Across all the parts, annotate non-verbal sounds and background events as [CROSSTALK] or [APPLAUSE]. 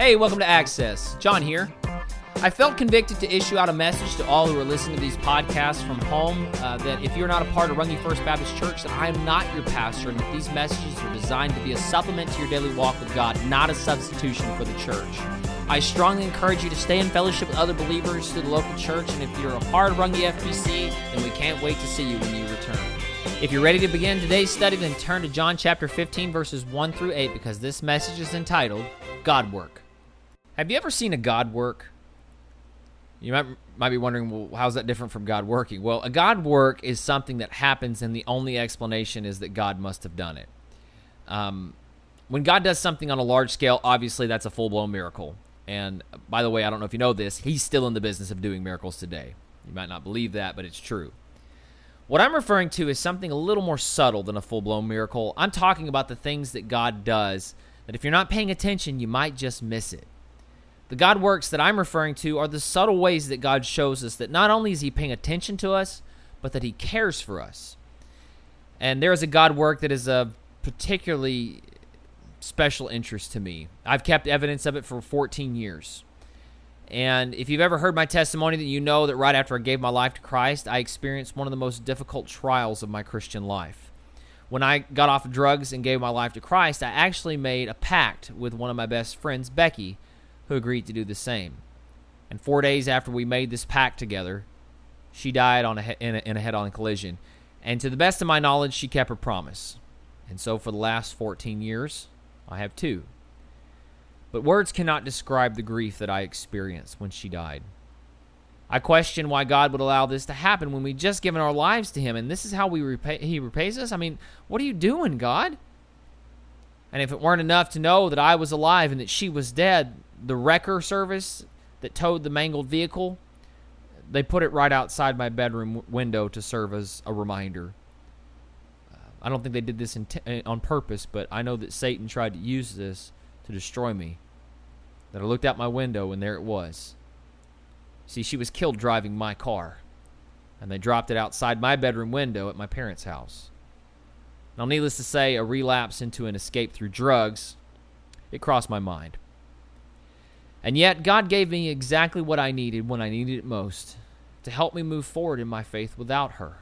Hey, welcome to Access. John here. I felt convicted to issue out a message to all who are listening to these podcasts from home uh, that if you're not a part of Runge First Baptist Church, that I am not your pastor, and that these messages are designed to be a supplement to your daily walk with God, not a substitution for the church. I strongly encourage you to stay in fellowship with other believers through the local church, and if you're a part of Runge FBC, then we can't wait to see you when you return. If you're ready to begin today's study, then turn to John chapter 15, verses 1 through 8, because this message is entitled God Work. Have you ever seen a God work? You might, might be wondering, well, how's that different from God working? Well, a God work is something that happens, and the only explanation is that God must have done it. Um, when God does something on a large scale, obviously that's a full blown miracle. And by the way, I don't know if you know this, He's still in the business of doing miracles today. You might not believe that, but it's true. What I'm referring to is something a little more subtle than a full blown miracle. I'm talking about the things that God does that if you're not paying attention, you might just miss it. The God works that I'm referring to are the subtle ways that God shows us that not only is He paying attention to us, but that He cares for us. And there is a God work that is of particularly special interest to me. I've kept evidence of it for 14 years. And if you've ever heard my testimony, that you know that right after I gave my life to Christ, I experienced one of the most difficult trials of my Christian life. When I got off of drugs and gave my life to Christ, I actually made a pact with one of my best friends, Becky, who agreed to do the same. And four days after we made this pact together, she died on a, in a, in a head on collision. And to the best of my knowledge, she kept her promise. And so for the last 14 years, I have two. But words cannot describe the grief that I experienced when she died. I question why God would allow this to happen when we just given our lives to Him, and this is how we repay, He repays us. I mean, what are you doing, God? And if it weren't enough to know that I was alive and that she was dead, the wrecker service that towed the mangled vehicle, they put it right outside my bedroom window to serve as a reminder. Uh, I don't think they did this t- uh, on purpose, but I know that Satan tried to use this to destroy me. That I looked out my window and there it was. See, she was killed driving my car, and they dropped it outside my bedroom window at my parents' house. Now, needless to say, a relapse into an escape through drugs, it crossed my mind. And yet, God gave me exactly what I needed when I needed it most to help me move forward in my faith without her.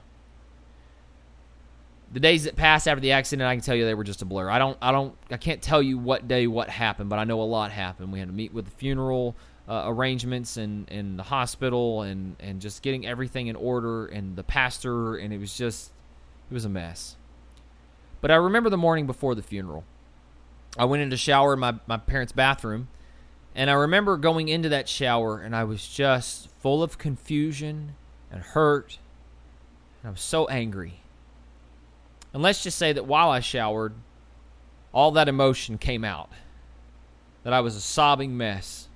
The days that passed after the accident, I can tell you they were just a blur. I don't, I don't, I can't tell you what day what happened, but I know a lot happened. We had to meet with the funeral uh, arrangements and in the hospital, and and just getting everything in order, and the pastor, and it was just, it was a mess. But I remember the morning before the funeral. I went in to shower in my, my parents' bathroom and I remember going into that shower and I was just full of confusion and hurt. And I was so angry. And let's just say that while I showered, all that emotion came out. That I was a sobbing mess.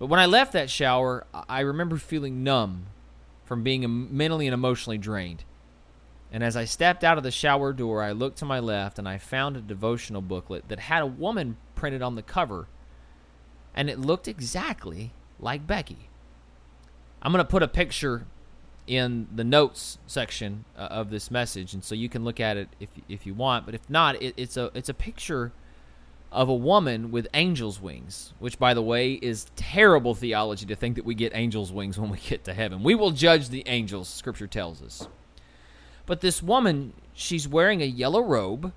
But when I left that shower, I remember feeling numb from being mentally and emotionally drained. And as I stepped out of the shower door, I looked to my left and I found a devotional booklet that had a woman printed on the cover and it looked exactly like Becky. I'm going to put a picture in the notes section uh, of this message, and so you can look at it if if you want. But if not, it, it's a it's a picture of a woman with angel's wings, which, by the way, is terrible theology to think that we get angel's wings when we get to heaven. We will judge the angels, Scripture tells us. But this woman, she's wearing a yellow robe,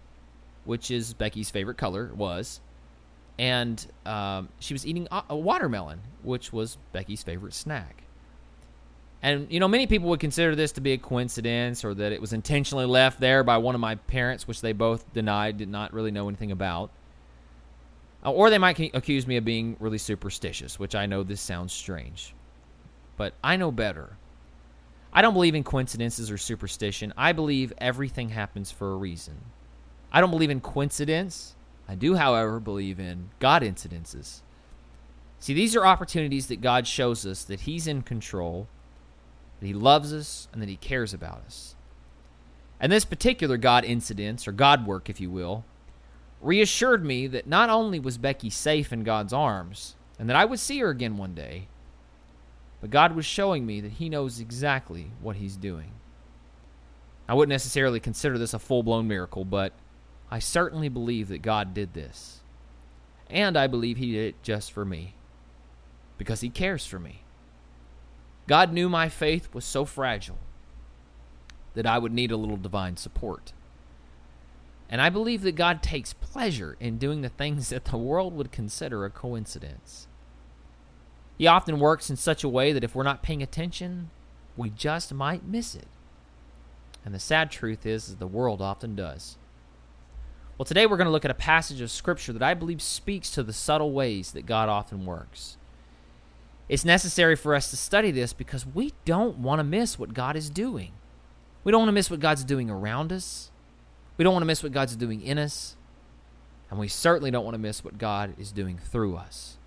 which is Becky's favorite color, was, and um, she was eating a watermelon, which was Becky's favorite snack. And you know, many people would consider this to be a coincidence, or that it was intentionally left there by one of my parents, which they both denied, did not really know anything about. Uh, or they might accuse me of being really superstitious, which I know this sounds strange, but I know better. I don't believe in coincidences or superstition. I believe everything happens for a reason. I don't believe in coincidence. I do, however, believe in God incidences. See, these are opportunities that God shows us that He's in control, that He loves us, and that He cares about us. And this particular God incidence, or God work, if you will, reassured me that not only was Becky safe in God's arms, and that I would see her again one day, but God was showing me that He knows exactly what He's doing. I wouldn't necessarily consider this a full blown miracle, but I certainly believe that God did this. And I believe He did it just for me because He cares for me. God knew my faith was so fragile that I would need a little divine support. And I believe that God takes pleasure in doing the things [LAUGHS] that the world would consider a coincidence. He often works in such a way that if we're not paying attention, we just might miss it. And the sad truth is, is the world often does. Well, today we're going to look at a passage of Scripture that I believe speaks to the subtle ways that God often works. It's necessary for us to study this because we don't want to miss what God is doing. We don't want to miss what God's doing around us. We don't want to miss what God's doing in us. And we certainly don't want to miss what God is doing through us.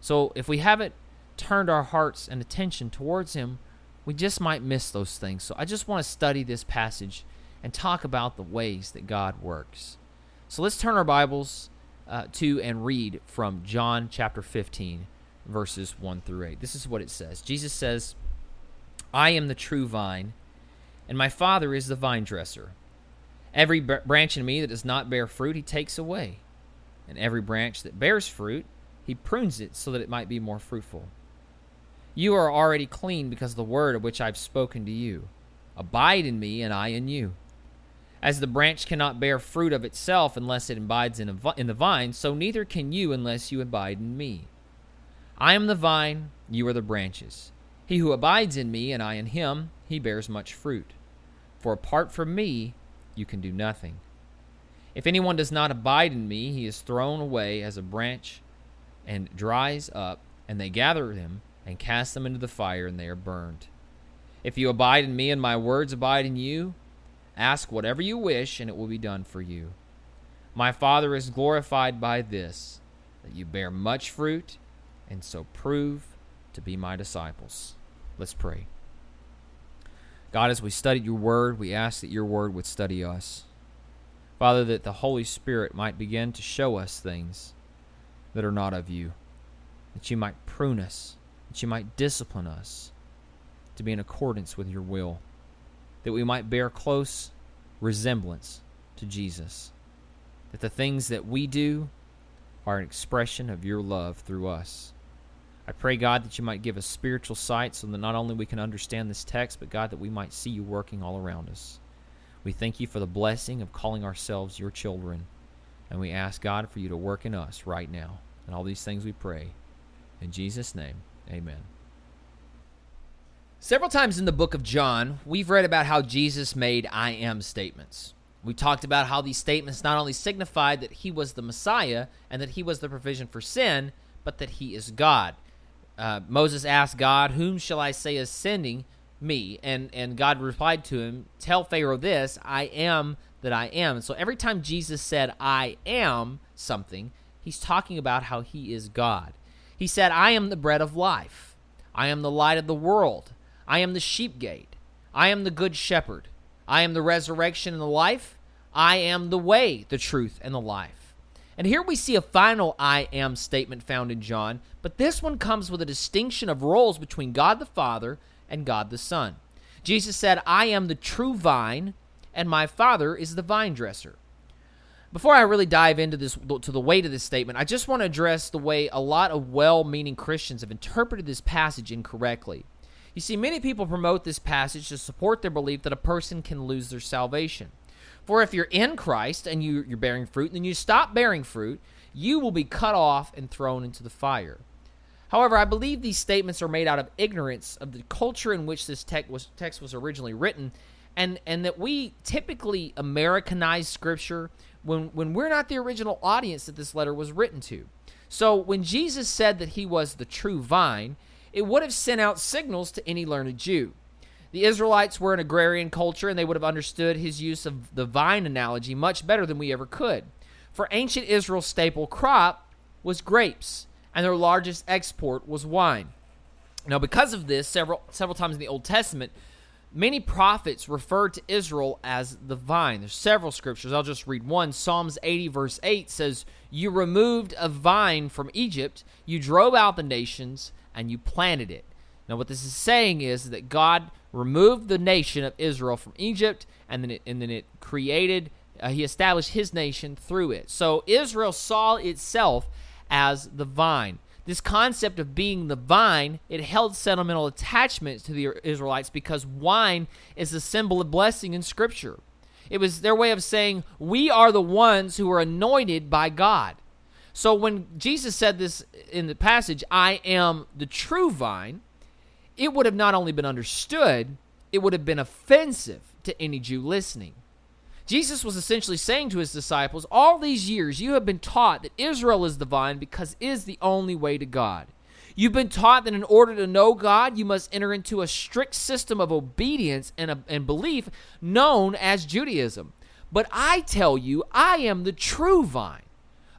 So if we haven't turned our hearts and attention towards Him, we just might miss those things. So I just want to study this passage and talk about the ways that God works. So let's turn our Bibles uh, to and read from John chapter 15, verses 1 through 8. This is what it says Jesus says, I am the true vine, and my Father is the vine dresser. Every branch in me that does not bear fruit, he takes away. And every branch that bears fruit, he prunes it so that it might be more fruitful. You are already clean because of the word of which I have spoken to you. Abide in me, and I in you. As the branch cannot bear fruit of itself unless it abides in, in the vine, so neither can you unless you abide in me. I am the vine, you are the branches. He who abides in me, and I in him, he bears much fruit. For apart from me, you can do nothing. If anyone does not abide in me, he is thrown away as a branch and dries up, and they gather them and cast them into the fire, and they are burned. If you abide in me and my words abide in you, ask whatever you wish, and it will be done for you. My Father is glorified by this, that you bear much fruit, and so prove to be my disciples. Let's pray. God, as we studied your word, we ask that your word would study us. Father, that the Holy Spirit might begin to show us things that are not of you, that you might prune us, that you might discipline us to be in accordance with your will, that we might bear close resemblance to Jesus, that the things that we do are an expression of your love through us. I pray, God, that you might give us spiritual sight so that not only we can understand this text, but God, that we might see you working all around us. We thank you for the blessing of calling ourselves your children. And we ask, God, for you to work in us right now. And all these things we pray. In Jesus' name, amen. Several times in the book of John, we've read about how Jesus made I am statements. We talked about how these statements not only signified that he was the Messiah and that he was the provision for sin, but that he is God uh, Moses asked God, "Whom shall I say is sending me?" And and God replied to him, "Tell Pharaoh this: I am that I am." And so every time Jesus said, "I am something," he's talking about how he is God. He said, "I am the bread of life. I am the light of the world. I am the sheep gate. I am the good shepherd. I am the resurrection and the life. I am the way, the truth, and the life." And here we see a final I am statement found in John, but this one comes with a distinction of roles between God the Father and God the Son. Jesus said, I am the true vine, and my Father is the vine dresser. Before I really dive into this to the weight of this statement, I just want to address the way a lot of well-meaning Christians have interpreted this passage incorrectly. You see, many people promote this passage to support their belief that a person can lose their salvation. For if you're in Christ and you, you're bearing fruit, and then you stop bearing fruit, you will be cut off and thrown into the fire. However, I believe these statements are made out of ignorance of the culture in which this text was, text was originally written, and, and that we typically Americanize Scripture when, when we're not the original audience that this letter was written to. So when Jesus said that he was the true vine, it would have sent out signals to any learned Jew. The Israelites were an agrarian culture, and they would have understood his use of the vine analogy much better than we ever could. For ancient Israel's staple crop was grapes, and their largest export was wine. Now, because of this, several several times in the Old Testament, many prophets referred to Israel as the vine. There's several scriptures. I'll just read one. Psalms 80, verse 8 says, You removed a vine from Egypt, you drove out the nations, and you planted it. Now, what this is saying is that God removed the nation of Israel from Egypt, and then it, and then it created Uh, he established his nation through it. So Israel saw itself as the vine. This concept of being the vine, it held sentimental attachment to the Israelites because wine is a symbol of blessing in Scripture. It was their way of saying, We are the ones who are anointed by God. So when Jesus said this in the passage, I am the true vine, it would have not only been understood, it would have been offensive to any Jew listening. Jesus was essentially saying to his disciples, All these years you have been taught that Israel is the vine because it is the only way to God. You've been taught that in order to know God, you must enter into a strict system of obedience and, a, and belief known as Judaism. But I tell you, I am the true vine,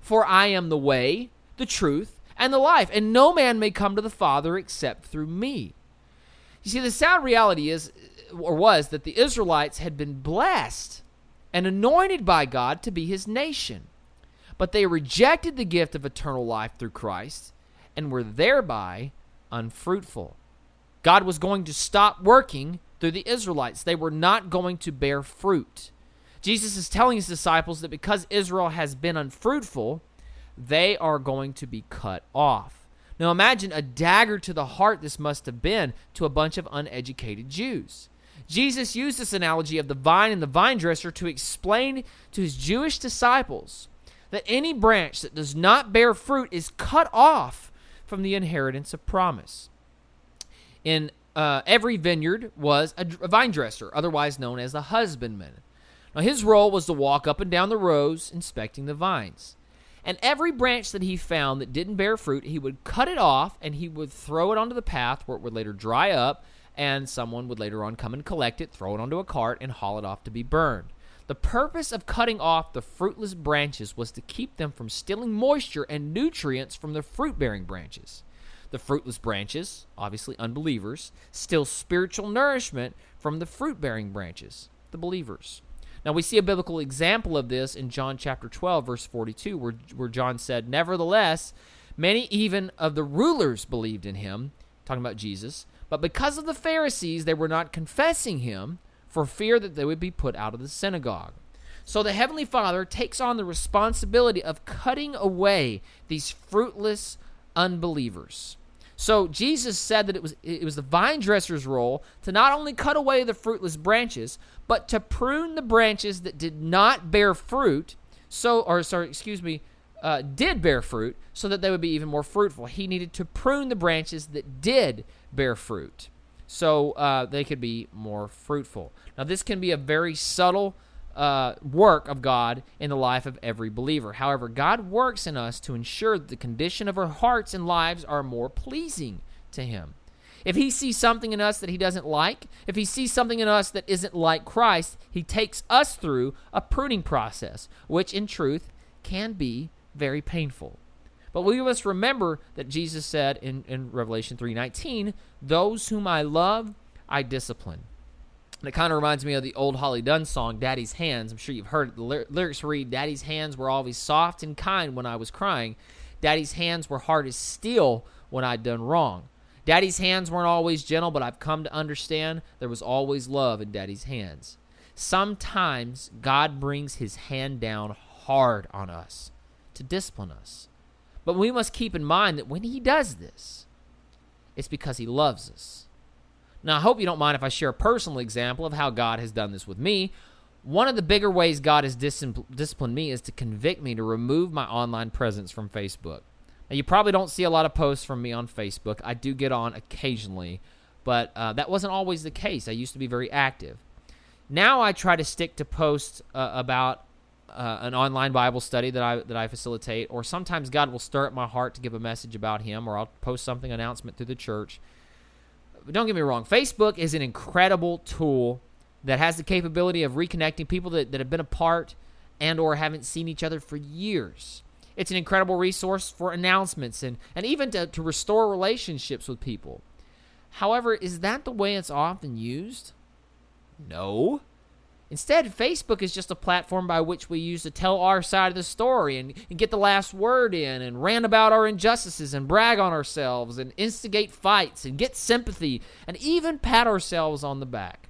for I am the way, the truth, and the life, and no man may come to the Father except through me. You see, the sad reality is, or was, that the Israelites had been blessed and anointed by God to be his nation. But they rejected the gift of eternal life through Christ and were thereby unfruitful. God was going to stop working through the Israelites. They were not going to bear fruit. Jesus is telling his disciples that because Israel has been unfruitful, they are going to be cut off. Now imagine a dagger to the heart this must have been to a bunch of uneducated Jews. Jesus used this analogy of the vine and the vine dresser to explain to his Jewish disciples that any branch that does not bear fruit is cut off from the inheritance of promise. In uh, every vineyard was a, a vine dresser, otherwise known as a husbandman. Now his role was to walk up and down the rows inspecting the vines. And every branch that he found that didn't bear fruit, he would cut it off and he would throw it onto the path where it would later dry up and someone would later on come and collect it, throw it onto a cart, and haul it off to be burned. The purpose of cutting off the fruitless branches was to keep them from stealing moisture and nutrients from the fruit bearing branches. The fruitless branches, obviously unbelievers, steal spiritual nourishment from the fruit bearing branches, the believers. Now we see a biblical example of this in John chapter 12, verse 42, where, where John said, Nevertheless, many even of the rulers believed in him, talking about Jesus, but because of the Pharisees, they were not confessing him for fear that they would be put out of the synagogue. So the Heavenly Father takes on the responsibility of cutting away these fruitless unbelievers. So Jesus said that it was it was the vine dresser's role to not only cut away the fruitless branches, but to prune the branches that did not bear fruit. So, or sorry, excuse me, uh, did bear fruit, so that they would be even more fruitful. He needed to prune the branches that did bear fruit so uh, they could be more fruitful. Now, this can be a very subtle uh, work of God in the life of every believer. However, God works in us to ensure that the condition of our hearts and lives are more pleasing to Him. If He sees something in us that He doesn't like, if He sees something in us that isn't like Christ, He takes us through a pruning process, which in truth can be very painful. But we must remember that Jesus said in, in Revelation 3:19, "Those whom I love, I discipline." And it kind of reminds me of the old Holly Dunn song, Daddy's Hands. I'm sure you've heard it. The lyrics read, Daddy's hands were always soft and kind when I was crying. Daddy's hands were hard as steel when I'd done wrong. Daddy's hands weren't always gentle, but I've come to understand there was always love in Daddy's hands. Sometimes God brings his hand down hard on us to discipline us. But we must keep in mind that when he does this, it's because he loves us. Now, I hope you don't mind if I share a personal example of how God has done this with me. One of the bigger ways God has disciplined me is to convict me to remove my online presence from Facebook. Now, you probably don't see a lot of posts from me on Facebook. I do get on occasionally, but uh, that wasn't always the case. I used to be very active. Now I try to stick to posts uh, about uh, an online Bible study that I that I facilitate, or sometimes God will stir up my heart to give a message about Him, or I'll post something announcement through the church. But don't get me wrong, Facebook is an incredible tool that has the capability of reconnecting people that, that have been apart and or haven't seen each other for years. It's an incredible resource for announcements and, and even to, to restore relationships with people. However, is that the way it's often used? No. Instead, Facebook is just a platform by which we use to tell our side of the story and, and, get the last word in and rant about our injustices and brag on ourselves and instigate fights and get sympathy and even pat ourselves on the back.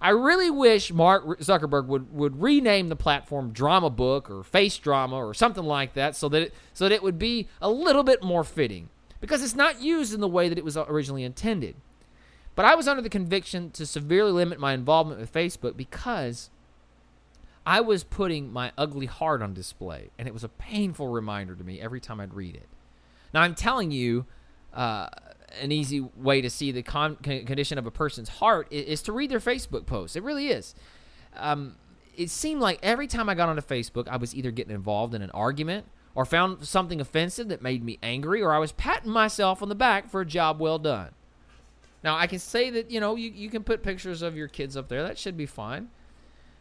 I really wish Mark Zuckerberg would, would rename the platform Drama Book or Face Drama or something like that so that it, so that it would be a little bit more fitting because it's not used in the way that it was originally intended. But I was under the conviction to severely limit my involvement with Facebook because I was putting my ugly heart on display, and it was a painful reminder to me every time I'd read it. Now, I'm telling you, uh, an easy way to see the con- condition of a person's heart is, is, to read their Facebook posts. It really is. Um, it seemed like every time I got onto Facebook, I was either getting involved in an argument or found something offensive that made me angry, or I was patting myself on the back for a job well done. Now, I can say that, you know, you, you can put pictures of your kids up there. That should be fine.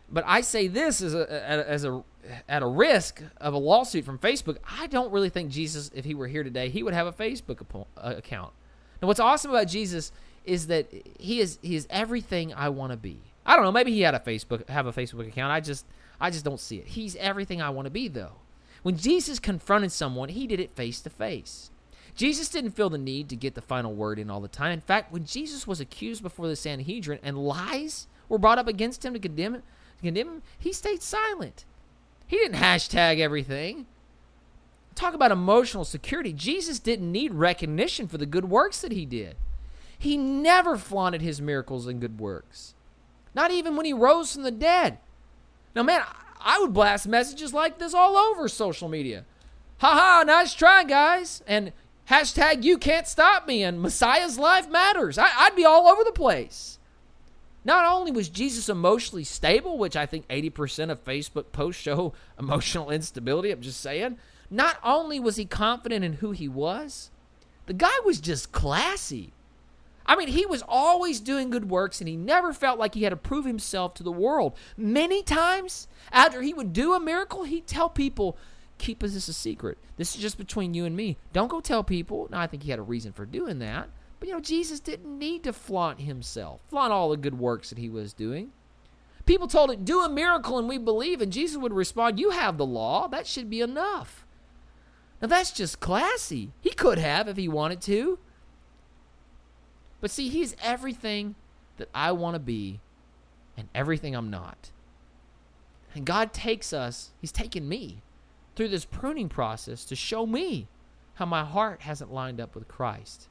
But I say this as a, as a at a risk of a lawsuit from Facebook. I don't really think Jesus, if he were here today, he would have a Facebook uh, account. Now, what's awesome about Jesus is that he is he is everything I want to be. I don't know. Maybe he had a Facebook have a Facebook account. I just I just don't see it. He's everything I want to be, though. When Jesus confronted someone, he did it face to face. Jesus didn't feel the need to get the final word in all the time. In fact, when Jesus was accused before the Sanhedrin and lies were brought up against him to condemn, to condemn him, he stayed silent. He didn't hashtag everything. Talk about emotional security. Jesus didn't need recognition for the good works that he did. He never flaunted his miracles and good works, not even when he rose from the dead. Now, man, I would blast messages like this all over social media. Ha ha, nice try, guys. And Hashtag you can't stop me and Messiah's life matters. I, I'd be all over the place. Not only was Jesus emotionally stable, which I think 80% of Facebook posts show [LAUGHS] emotional instability, I'm just saying, not only was he confident in who he was, the guy was just classy. I mean, he was always doing good works and he never felt like he had to prove himself to the world. Many times, after he would do a miracle, he'd tell people, keep this a secret. This is just between you and me. Don't go tell people. Now, I think he had a reason for doing that. But, you know, Jesus didn't need to flaunt himself, flaunt all the good works that he was doing. People told him, do a miracle and we believe. And Jesus would respond, You have the law. That should be enough. Now, that's just classy. He could have if he wanted to. But see, he's everything that I want to be and everything I'm not. And God takes us, He's taken me through this pruning process to show me how my heart hasn't lined up with Christ.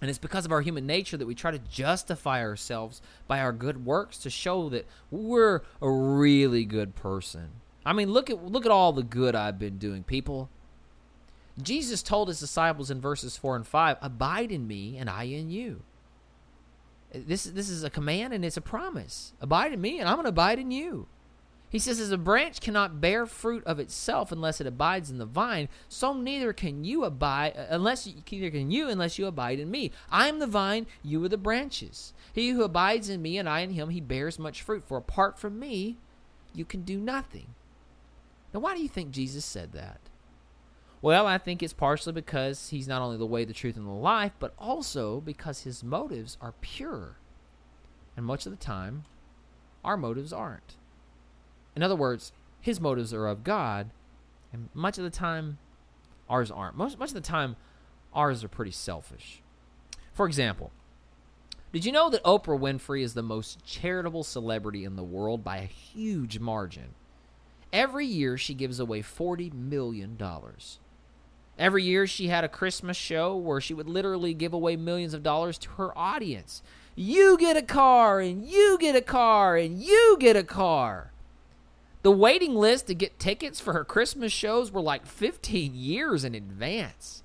And it's because of our human nature that we try to justify ourselves by our good works to show that we're a really good person. I mean, look at look at all the good I've been doing, people. Jesus told his disciples in verses 4 and 5, "Abide in me and I in you." This this is a command and it's a promise. Abide in me and I'm going to abide in you. He says, As a branch cannot bear fruit of itself unless it abides in the vine, so neither can you abide uh, unless neither can you unless you abide in me. I am the vine, you are the branches. He who abides in me and I in him, he bears much fruit. For apart from me, you can do nothing. Now, why do you think Jesus said that? Well, I think it's partially because he's not only the way, the truth, and the life, but also because his motives are pure. And much of the time, our motives aren't. In other words, his motives are of God, and much of the time, ours aren't. Most, much of the time, ours are pretty selfish. For example, did you know that Oprah Winfrey is the most charitable celebrity in the world by a huge margin? Every year, she gives away $40 million. Every year, she had a Christmas show where she would literally give away millions of dollars to her audience. You get a car, and you get a car, and you get a car. The waiting list to get tickets for her Christmas shows were like 15 years in advance.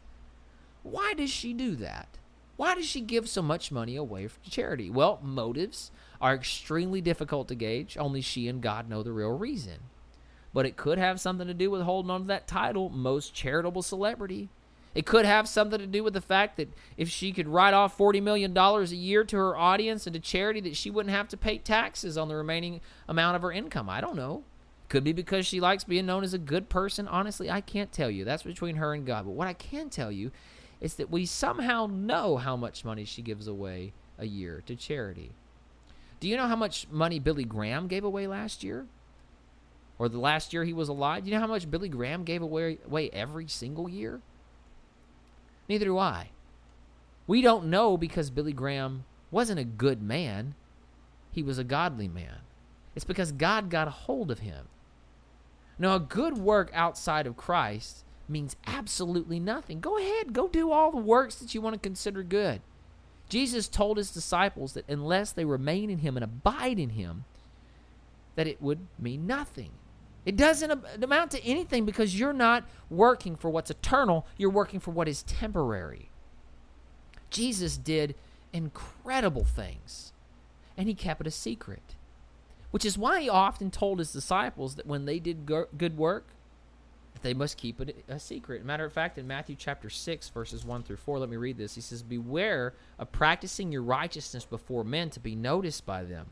Why does she do that? Why does she give so much money away for charity? Well, motives are extremely difficult to gauge. Only she and God know the real reason. But it could have something to do with holding on to that title, most charitable celebrity. It could have something to do with the fact that if she could write off $40 million a year to her audience and to charity, that she wouldn't have to pay taxes on the remaining amount of her income. I don't know. Could be because she likes being known as a good person. Honestly, I can't tell you. That's between her and God. But what I can tell you is that we somehow know how much money she gives away a year to charity. Do you know how much money Billy Graham gave away last year? Or the last year he was alive? Do you know how much Billy Graham gave away, away every single year? Neither do I. We don't know because Billy Graham wasn't a good man. he was a godly man. It's because God got a hold of him. Now, a good work outside of Christ means absolutely nothing. Go ahead, go do all the works that you want to consider good. Jesus told his disciples that unless they remain in him and abide in him, that it would mean nothing. It doesn't amount to anything because you're not working for what's eternal, you're working for what is temporary. Jesus did incredible things, and he kept it a secret, which is why he often told his disciples that when they did good work, they must keep it a secret. Matter of fact, in Matthew chapter 6, verses 1 through 4, let me read this. He says, Beware of practicing your righteousness before men to be noticed by them.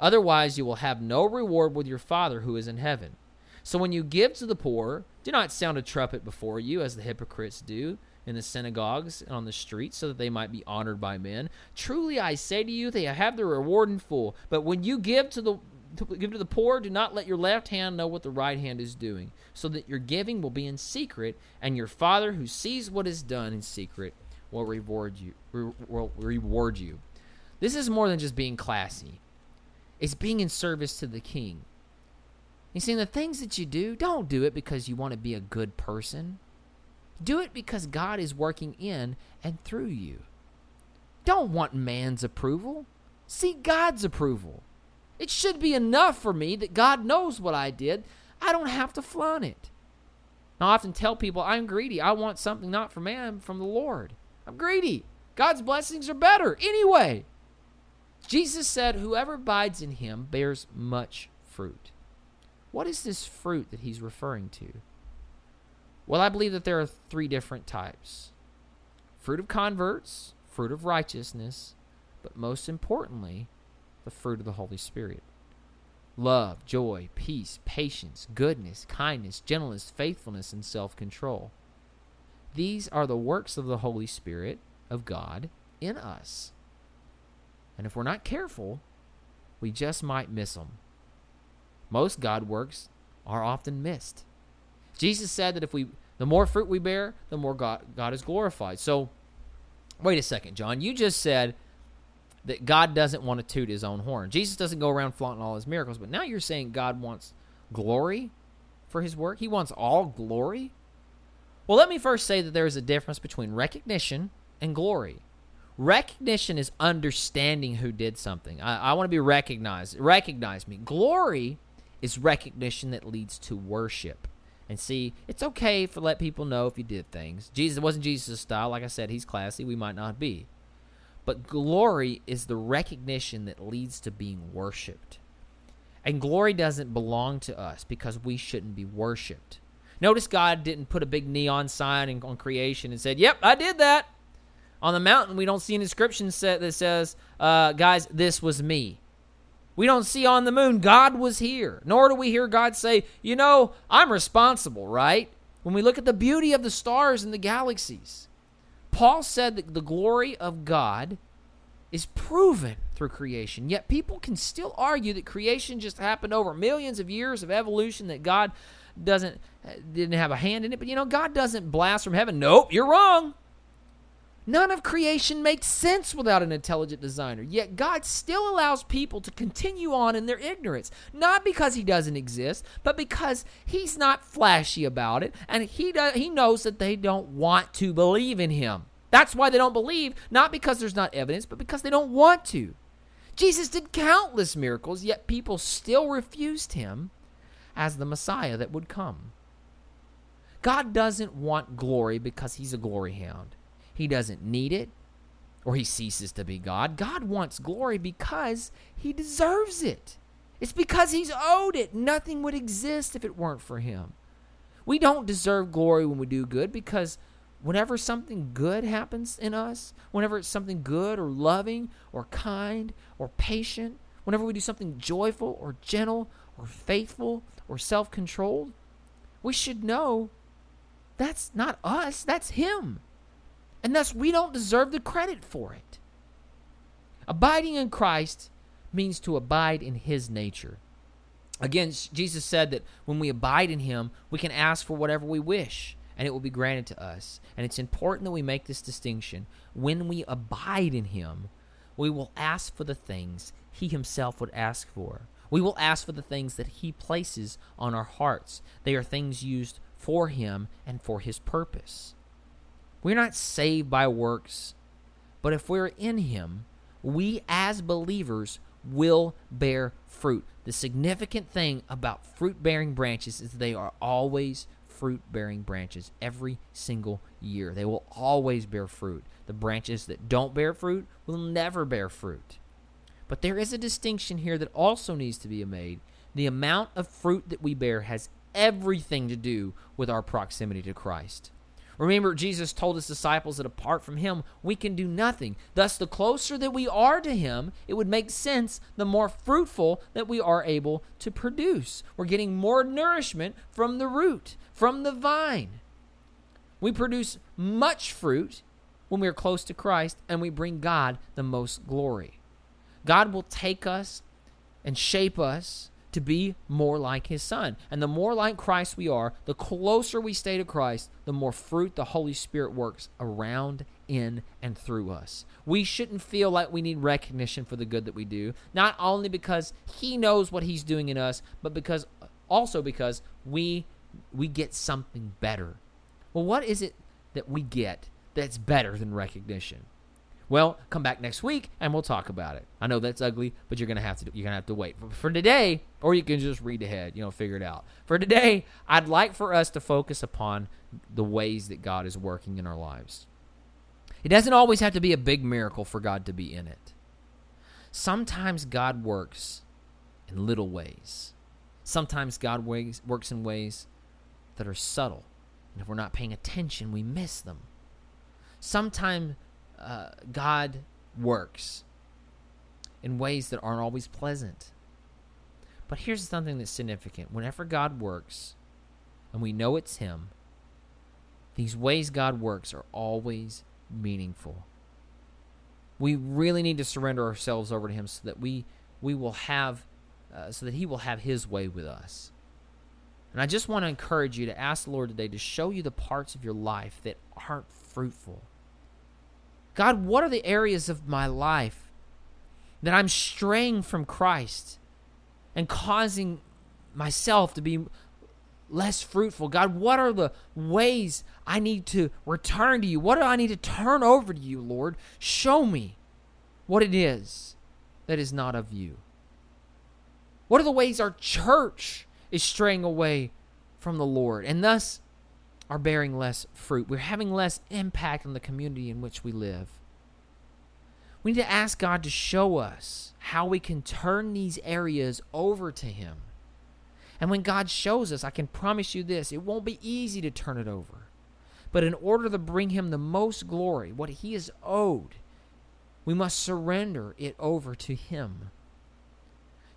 Otherwise, you will have no reward with your Father who is in heaven. So when you give to the poor, do not sound a trumpet before you, as the hypocrites do in the synagogues and on the streets, so that they might be honored by men. Truly I say to you, they have their reward in full. But when you give to the give to the poor, do not let your left hand know what the right hand is doing, so that your giving will be in secret, and your Father who sees what is done in secret will reward you. Will reward you. This is more than just being classy. It's being in service to the King. You see, the things that you do, don't do it because you want to be a good person. Do it because God is working in and through you. Don't want man's approval. Seek God's approval. It should be enough for me that God knows what I did. I don't have to flaunt it. Now, I often tell people I'm greedy. I want something not from man, from the Lord. I'm greedy. God's blessings are better anyway. Jesus said, Whoever abides in him bears much fruit. What is this fruit that he's referring to? Well, I believe that there are three different types fruit of converts, fruit of righteousness, but most importantly, the fruit of the Holy Spirit love, joy, peace, patience, goodness, kindness, gentleness, faithfulness, and self control. These are the works of the Holy Spirit of God in us. And if we're not careful, we just might miss them. Most God works are often missed. Jesus said that if we the more fruit we bear, the more God God is glorified. So wait a second, John. You just said that God doesn't want to toot his own horn. Jesus doesn't go around flaunting all his miracles, but now you're saying God wants glory for his work? He wants all glory? Well, let me first say that there is a difference between recognition and glory. Recognition is understanding who did something. I, I want to be recognized. Recognize me. Glory is recognition that leads to worship. And see, it's okay for let people know if you did things. Jesus wasn't Jesus' style. Like I said, he's classy. We might not be. But glory is the recognition that leads to being worshiped. And glory doesn't belong to us because we shouldn't be worshiped. Notice God didn't put a big neon sign on creation and said, Yep, I did that. On the mountain, we don't see an inscription set that says, uh, Guys, this was me. We don't see on the moon, God was here. Nor do we hear God say, You know, I'm responsible, right? When we look at the beauty of the stars and the galaxies, Paul said that the glory of God is proven through creation. Yet people can still argue that creation just happened over millions of years of evolution, that God doesn't uh, didn't have a hand in it. But you know, God doesn't blast from heaven. Nope, you're wrong. None of creation makes sense without an intelligent designer. Yet God still allows people to continue on in their ignorance, not because he doesn't exist, but because he's not flashy about it and he does, he knows that they don't want to believe in him. That's why they don't believe, not because there's not evidence, but because they don't want to. Jesus did countless miracles, yet people still refused him as the Messiah that would come. God doesn't want glory because he's a glory hound. He doesn't need it or he ceases to be God. God wants glory because he deserves it. It's because he's owed it. Nothing would exist if it weren't for him. We don't deserve glory when we do good because whenever something good happens in us, whenever it's something good or loving or kind or patient, whenever we do something joyful or gentle or faithful or self controlled, we should know that's not us, that's Him and thus we don't deserve the credit for it. Abiding in Christ means to abide in his nature. Again, Jesus said that when we abide in him, we can ask for whatever we wish and it will be granted to us. And it's important that we make this distinction. When we abide in him, we will ask for the things He Himself would ask for. We will ask for the things that He places on our hearts. They are things used for Him and for His purpose. We're not saved by works, but if we're in Him, we as believers will bear fruit. The significant thing about fruit bearing branches is they are always fruit bearing branches every single year. They will always bear fruit. The branches that don't bear fruit will never bear fruit. But there is a distinction here that also needs to be made. The amount of fruit that we bear has everything to do with our proximity to Christ. Remember, Jesus told his disciples that apart from him, we can do nothing. Thus, the closer that we are to him, it would make sense the more fruitful that we are able to produce. We're getting more nourishment from the root, from the vine. We produce much fruit when we are close to Christ and we bring God the most glory. God will take us and shape us to be more like his son. And the more like Christ we are, the closer we stay to Christ, the more fruit the Holy Spirit works around, in, and through us. We shouldn't feel like we need recognition for the good that we do, not only because he knows what he's doing in us, but because also because we we get something better. Well, what is it that we get that's better than recognition? Well, come back next week and we'll talk about it. I know that's ugly, but you're gonna have to you're gonna have to wait for, for today, or you can just read ahead, you know, figure it out. For today, I'd like for us to focus upon the ways that God is working in our lives. It doesn't always have to be a big miracle for God to be in it. Sometimes God works in little ways. Sometimes God ways, works in ways that are subtle, and if we're not paying attention, we miss them. Sometimes uh, God works in ways that aren't always pleasant. But here's something that's significant. Whenever God works, and we know it's Him, these ways God works are always meaningful. We really need to surrender ourselves over to Him so that we we will have, uh, so that He will have His way with us. And I just want to encourage you to ask the Lord today to show you the parts of your life that aren't fruitful God, what are the areas of my life that I'm straying from Christ and causing myself to be less fruitful? God, what are the ways I need to return to you? What do I need to turn over to you, Lord? Show me what it is that is not of you. What are the ways our church is straying away from the Lord and thus are bearing less fruit. We're having less impact on the community in which we live. We need to ask God to show us how we can turn these areas over to Him. And when God shows us, I can promise you this it won't be easy to turn it over. But in order to bring Him the most glory, what He is owed, we must surrender it over to Him.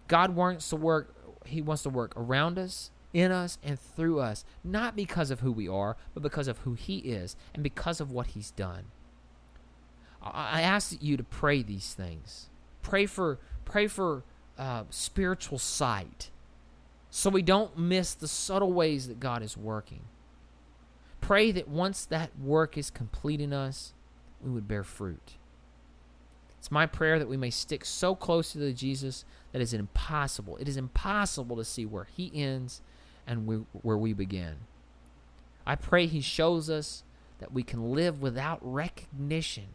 God wants to work, He wants to work around us in us and through us, not because of who we are, but because of who He is and because of what He's done. I ask you to pray these things. Pray for pray for uh, spiritual sight, so we don't miss the subtle ways that God is working. Pray that once that work is complete in us, we would bear fruit. It's my prayer that we may stick so close to the Jesus that it is impossible. It is impossible to see where He ends and we, where we begin. I pray He shows us that we can live without recognition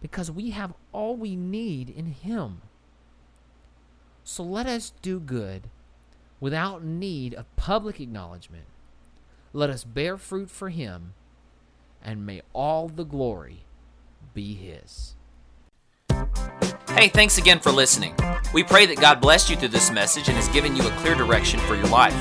because we have all we need in Him. So let us do good without need of public acknowledgement. Let us bear fruit for Him, and may all the glory be His. Hey, thanks again for listening. We pray that God blessed you through this message and has given you a clear direction for your life.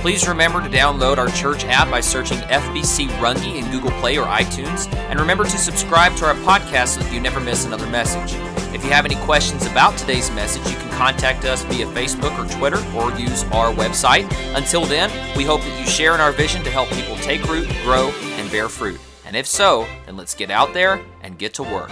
Please remember to download our church app by searching FBC Runge in Google Play or iTunes, and remember to subscribe to our podcast so that you never miss another message. If you have any questions about today's message, you can contact us via Facebook or Twitter or use our website. Until then, we hope that you share in our vision to help people take root, grow, and bear fruit. And if so, then let's get out there and get to work.